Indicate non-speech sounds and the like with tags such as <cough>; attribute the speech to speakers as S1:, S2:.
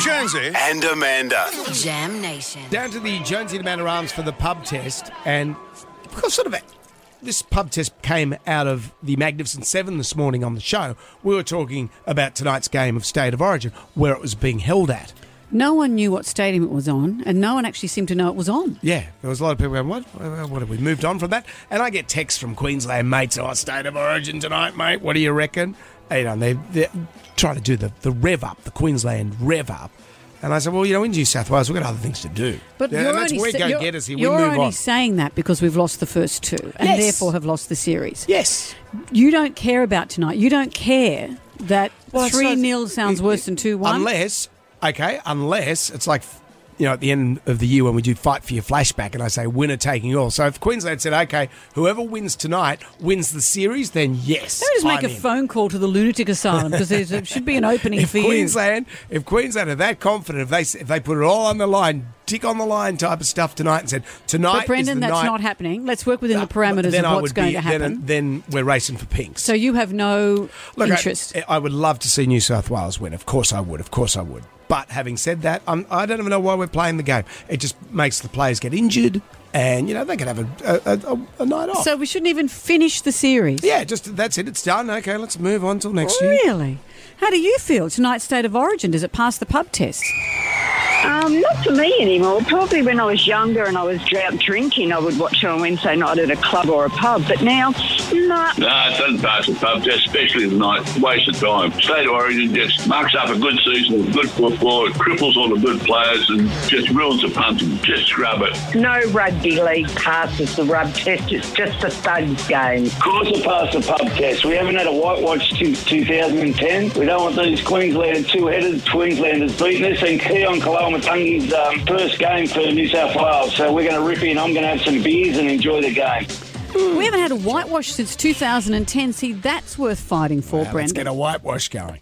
S1: Jonesy.
S2: and Amanda.
S3: Jam Nation.
S4: Down to the Jonesy and Amanda Arms for the pub test, and because sort of a, this pub test came out of the Magnificent Seven this morning on the show, we were talking about tonight's game of State of Origin, where it was being held at.
S5: No one knew what stadium it was on, and no one actually seemed to know it was on.
S4: Yeah, there was a lot of people going, what? What have we moved on from that? And I get texts from Queensland mates, oh, State of Origin tonight, mate. What do you reckon? You know, they're, they're trying to do the, the rev up, the Queensland rev up. And I said, well, you know, in New South Wales, we've got other things to do.
S5: But
S4: Yeah,
S5: you're
S4: and that's
S5: only,
S4: where
S5: sa-
S4: go get us here. We
S5: you're
S4: move
S5: only
S4: on.
S5: saying that because we've lost the first two, and
S4: Yes.
S5: therefore have lost the series.
S4: Yes.
S5: You don't care about tonight. You don't care that
S4: Well,
S5: three
S4: not-
S5: 0 sounds
S4: it-
S5: worse
S4: it-
S5: than two one.
S4: Unless, okay, unless it's like, you know, at the end of the year when we do fight for your flashback and I say winner taking all. So if Queensland said, okay, whoever wins tonight wins the series, then yes.
S5: Don't just make
S4: I'm
S5: a
S4: in.
S5: phone call to the lunatic asylum because there should be an opening <laughs>
S4: If
S5: for you.
S4: Queensland, if Queensland are that confident, if they if they put it all on the line, dick on the line type of stuff tonight, and said tonight,
S5: But
S4: is
S5: Brendan,
S4: the
S5: that's
S4: night,
S5: not happening. Let's work within the
S4: Uh,
S5: parameters
S4: then
S5: of what's going
S4: be-
S5: to happen.
S4: Then, then we're racing for pinks.
S5: so you have no
S4: Look, I-
S5: interest.
S4: I, would love to see New South Wales win. Of course I would. Of course I would. But having said that, I'm, I don't even know why we're playing the game. It just makes the players get injured, and you know they could have a, a, a, a night off.
S5: so we shouldn't even finish the series.
S4: yeah, just that's it. It's done. Okay, let's move on till next year.
S5: Really? How do you feel tonight's state of origin? Does it pass the pub test?
S6: Um, not for me anymore. Probably when I was younger and I was out drinking, I would watch it on Wednesday night at a club or a pub. But now, nah.
S7: No, it doesn't pass the pub test, especially at night. Waste of time. State of Origin just marks up a good season with good football. It cripples all the good players and just ruins the punting. Just scrub it.
S8: No rugby league passes the rub test. It's just a thugs game.
S7: Of course it passed the pub test. We haven't had a whitewash since 2010. We don't want these Queensland two-headed Queenslanders beating us. And Keaon Koloamatangi's um, first game for New South Wales. So we're going to rip in. I'm going to have some beers and enjoy the game.
S5: We haven't had a whitewash since 2010. See, that's worth fighting for,
S4: Now, let's get a whitewash going.